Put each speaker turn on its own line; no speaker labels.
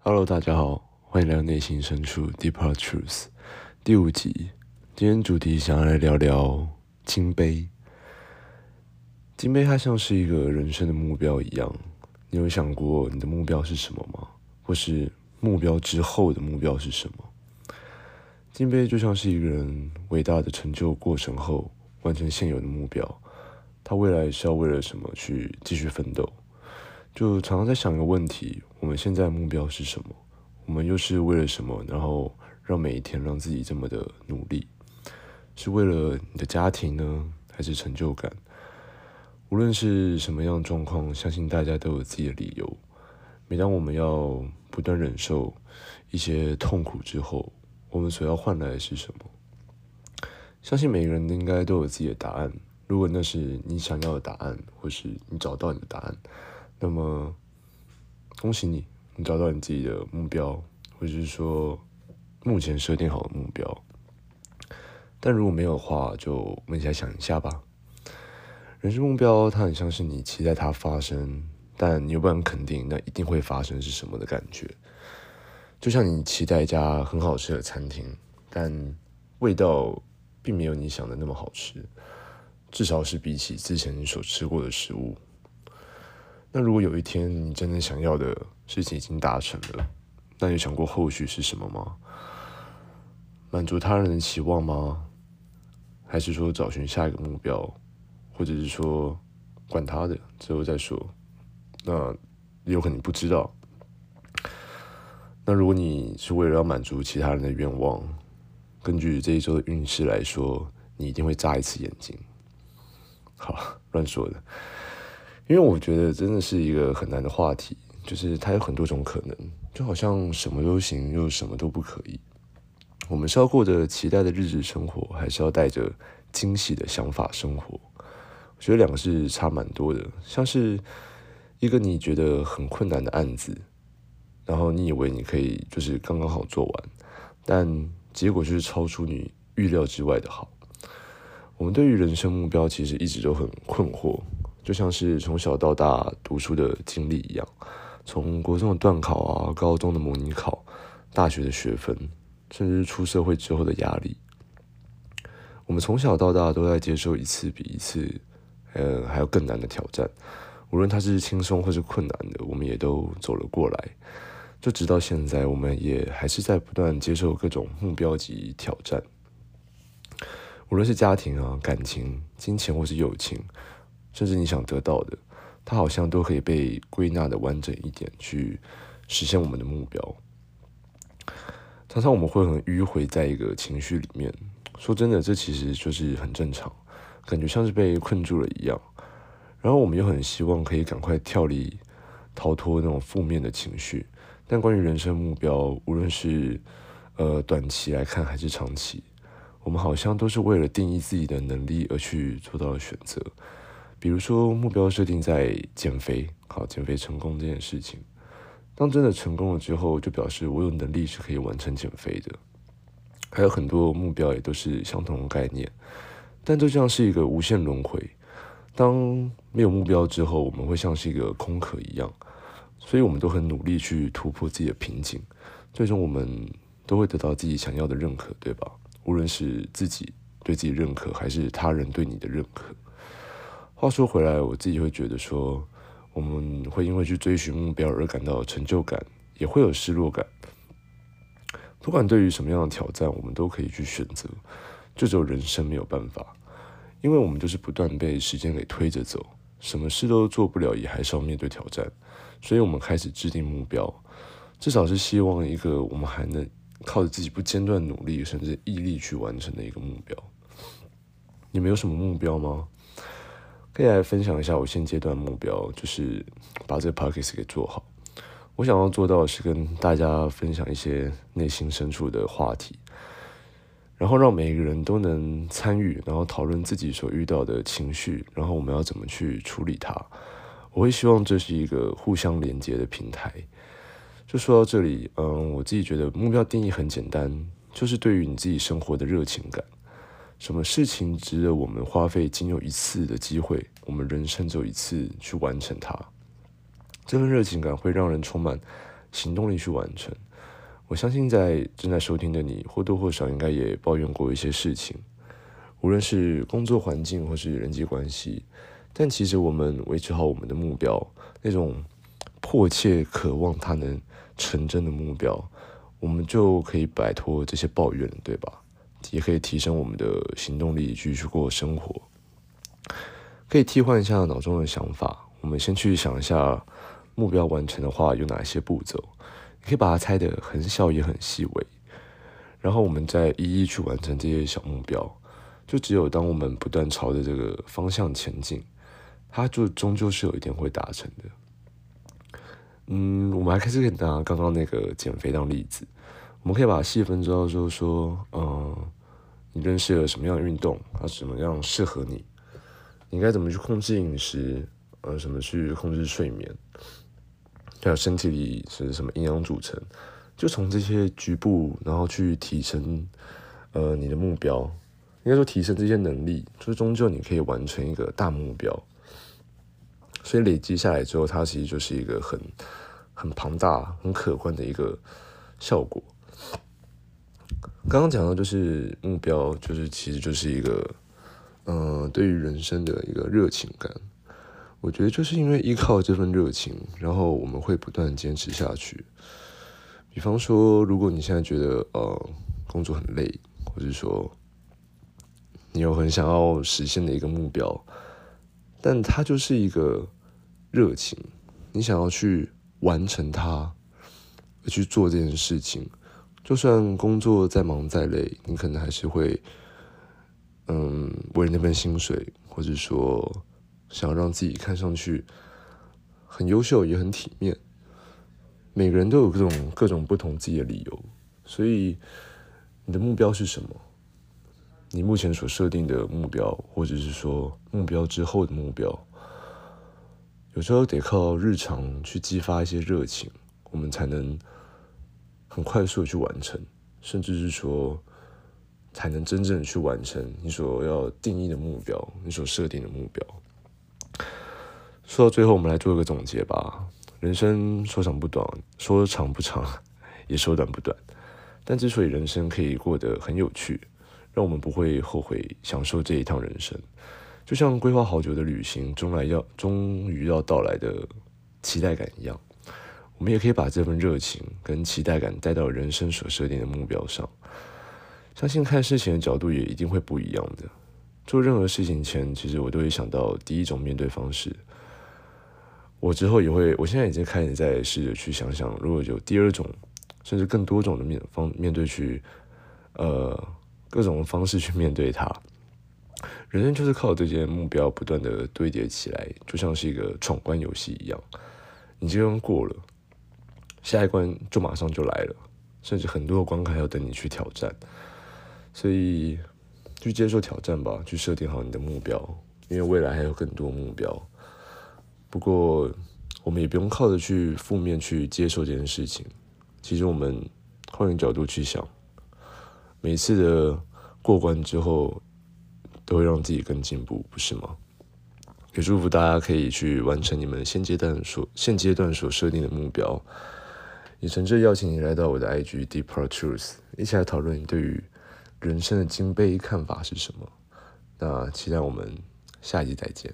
Hello，大家好，欢迎来到内心深处 Deeper Truth 第五集。今天主题想要来聊聊金杯。金杯它像是一个人生的目标一样，你有想过你的目标是什么吗？或是目标之后的目标是什么？金杯就像是一个人伟大的成就过程后完成现有的目标，他未来是要为了什么去继续奋斗？就常常在想一个问题：我们现在目标是什么？我们又是为了什么？然后让每一天让自己这么的努力，是为了你的家庭呢，还是成就感？无论是什么样的状况，相信大家都有自己的理由。每当我们要不断忍受一些痛苦之后，我们所要换来的是什么？相信每个人应该都有自己的答案。如果那是你想要的答案，或是你找到你的答案。那么，恭喜你，你找到你自己的目标，或者是说目前设定好的目标。但如果没有的话，就我们一起来想一下吧。人生目标，它很像是你期待它发生，但你又不能肯定那一定会发生是什么的感觉。就像你期待一家很好吃的餐厅，但味道并没有你想的那么好吃，至少是比起之前你所吃过的食物。那如果有一天你真正想要的事情已经达成了，那你想过后续是什么吗？满足他人的期望吗？还是说找寻下一个目标，或者是说管他的，之后再说？那有可能不知道。那如果你是为了要满足其他人的愿望，根据这一周的运势来说，你一定会眨一次眼睛。好，乱说的。因为我觉得真的是一个很难的话题，就是它有很多种可能，就好像什么都行，又什么都不可以。我们是要过着期待的日子生活，还是要带着惊喜的想法生活？我觉得两个是差蛮多的。像是一个你觉得很困难的案子，然后你以为你可以就是刚刚好做完，但结果就是超出你预料之外的好。我们对于人生目标其实一直都很困惑。就像是从小到大读书的经历一样，从国中的段考啊，高中的模拟考，大学的学分，甚至出社会之后的压力，我们从小到大都在接受一次比一次，呃，还有更难的挑战。无论它是轻松或是困难的，我们也都走了过来。就直到现在，我们也还是在不断接受各种目标及挑战。无论是家庭啊、感情、金钱或是友情。甚至你想得到的，它好像都可以被归纳的完整一点，去实现我们的目标。常常我们会很迂回在一个情绪里面，说真的，这其实就是很正常，感觉像是被困住了一样。然后我们又很希望可以赶快跳离、逃脱那种负面的情绪。但关于人生目标，无论是呃短期来看还是长期，我们好像都是为了定义自己的能力而去做到的选择。比如说，目标设定在减肥，好，减肥成功这件事情，当真的成功了之后，就表示我有能力是可以完成减肥的。还有很多目标也都是相同的概念，但这像是一个无限轮回。当没有目标之后，我们会像是一个空壳一样，所以我们都很努力去突破自己的瓶颈，最终我们都会得到自己想要的认可，对吧？无论是自己对自己认可，还是他人对你的认可。话说回来，我自己会觉得说，我们会因为去追寻目标而感到成就感，也会有失落感。不管对于什么样的挑战，我们都可以去选择，就只有人生没有办法，因为我们就是不断被时间给推着走，什么事都做不了，也还是要面对挑战。所以我们开始制定目标，至少是希望一个我们还能靠着自己不间断努力，甚至毅力去完成的一个目标。你们有什么目标吗？可以来分享一下我现阶段目标，就是把这个 podcast 给做好。我想要做到的是跟大家分享一些内心深处的话题，然后让每一个人都能参与，然后讨论自己所遇到的情绪，然后我们要怎么去处理它。我会希望这是一个互相连接的平台。就说到这里，嗯，我自己觉得目标定义很简单，就是对于你自己生活的热情感。什么事情值得我们花费仅有一次的机会？我们人生只有一次去完成它，这份热情感会让人充满行动力去完成。我相信在正在收听的你，或多或少应该也抱怨过一些事情，无论是工作环境或是人际关系。但其实我们维持好我们的目标，那种迫切渴望它能成真的目标，我们就可以摆脱这些抱怨，对吧？也可以提升我们的行动力，继续过生活。可以替换一下脑中的想法，我们先去想一下目标完成的话有哪些步骤，你可以把它拆得很小也很细微，然后我们再一一去完成这些小目标。就只有当我们不断朝着这个方向前进，它就终究是有一天会达成的。嗯，我们还可以拿刚刚那个减肥当例子，我们可以把它细分之后就是说，嗯，你认识了什么样的运动，它怎么样适合你。你应该怎么去控制饮食？呃，什么去控制睡眠？还有身体里是什么营养组成？就从这些局部，然后去提升呃你的目标。应该说提升这些能力，就是终究你可以完成一个大目标。所以累积下来之后，它其实就是一个很很庞大、很可观的一个效果。刚刚讲到就是目标，就是其实就是一个。嗯、对于人生的一个热情感，我觉得就是因为依靠这份热情，然后我们会不断坚持下去。比方说，如果你现在觉得呃工作很累，或者说你有很想要实现的一个目标，但它就是一个热情，你想要去完成它，去做这件事情，就算工作再忙再累，你可能还是会。嗯，为了那份薪水，或者说想要让自己看上去很优秀，也很体面。每个人都有各种各种不同自己的理由，所以你的目标是什么？你目前所设定的目标，或者是说目标之后的目标，有时候得靠日常去激发一些热情，我们才能很快速的去完成，甚至是说。才能真正的去完成你所要定义的目标，你所设定的目标。说到最后，我们来做一个总结吧。人生说长不短，说长不长，也说短不短。但之所以人生可以过得很有趣，让我们不会后悔享受这一趟人生，就像规划好久的旅行终来要终于要到来的期待感一样，我们也可以把这份热情跟期待感带到人生所设定的目标上。相信看事情的角度也一定会不一样的。做任何事情前，其实我都会想到第一种面对方式。我之后也会，我现在已经开始在试着去想想，如果有第二种，甚至更多种的面方面对去，呃，各种方式去面对它。人生就是靠这些目标不断的堆叠起来，就像是一个闯关游戏一样。你这关过了，下一关就马上就来了，甚至很多的关卡要等你去挑战。所以，去接受挑战吧，去设定好你的目标，因为未来还有更多目标。不过，我们也不用靠着去负面去接受这件事情。其实，我们换个角度去想，每次的过关之后，都会让自己更进步，不是吗？也祝福大家可以去完成你们现阶段所现阶段所设定的目标。也诚挚邀请你来到我的 IG Deep Part Truth，一起来讨论你对于。人生的金杯看法是什么？那期待我们下一集再见。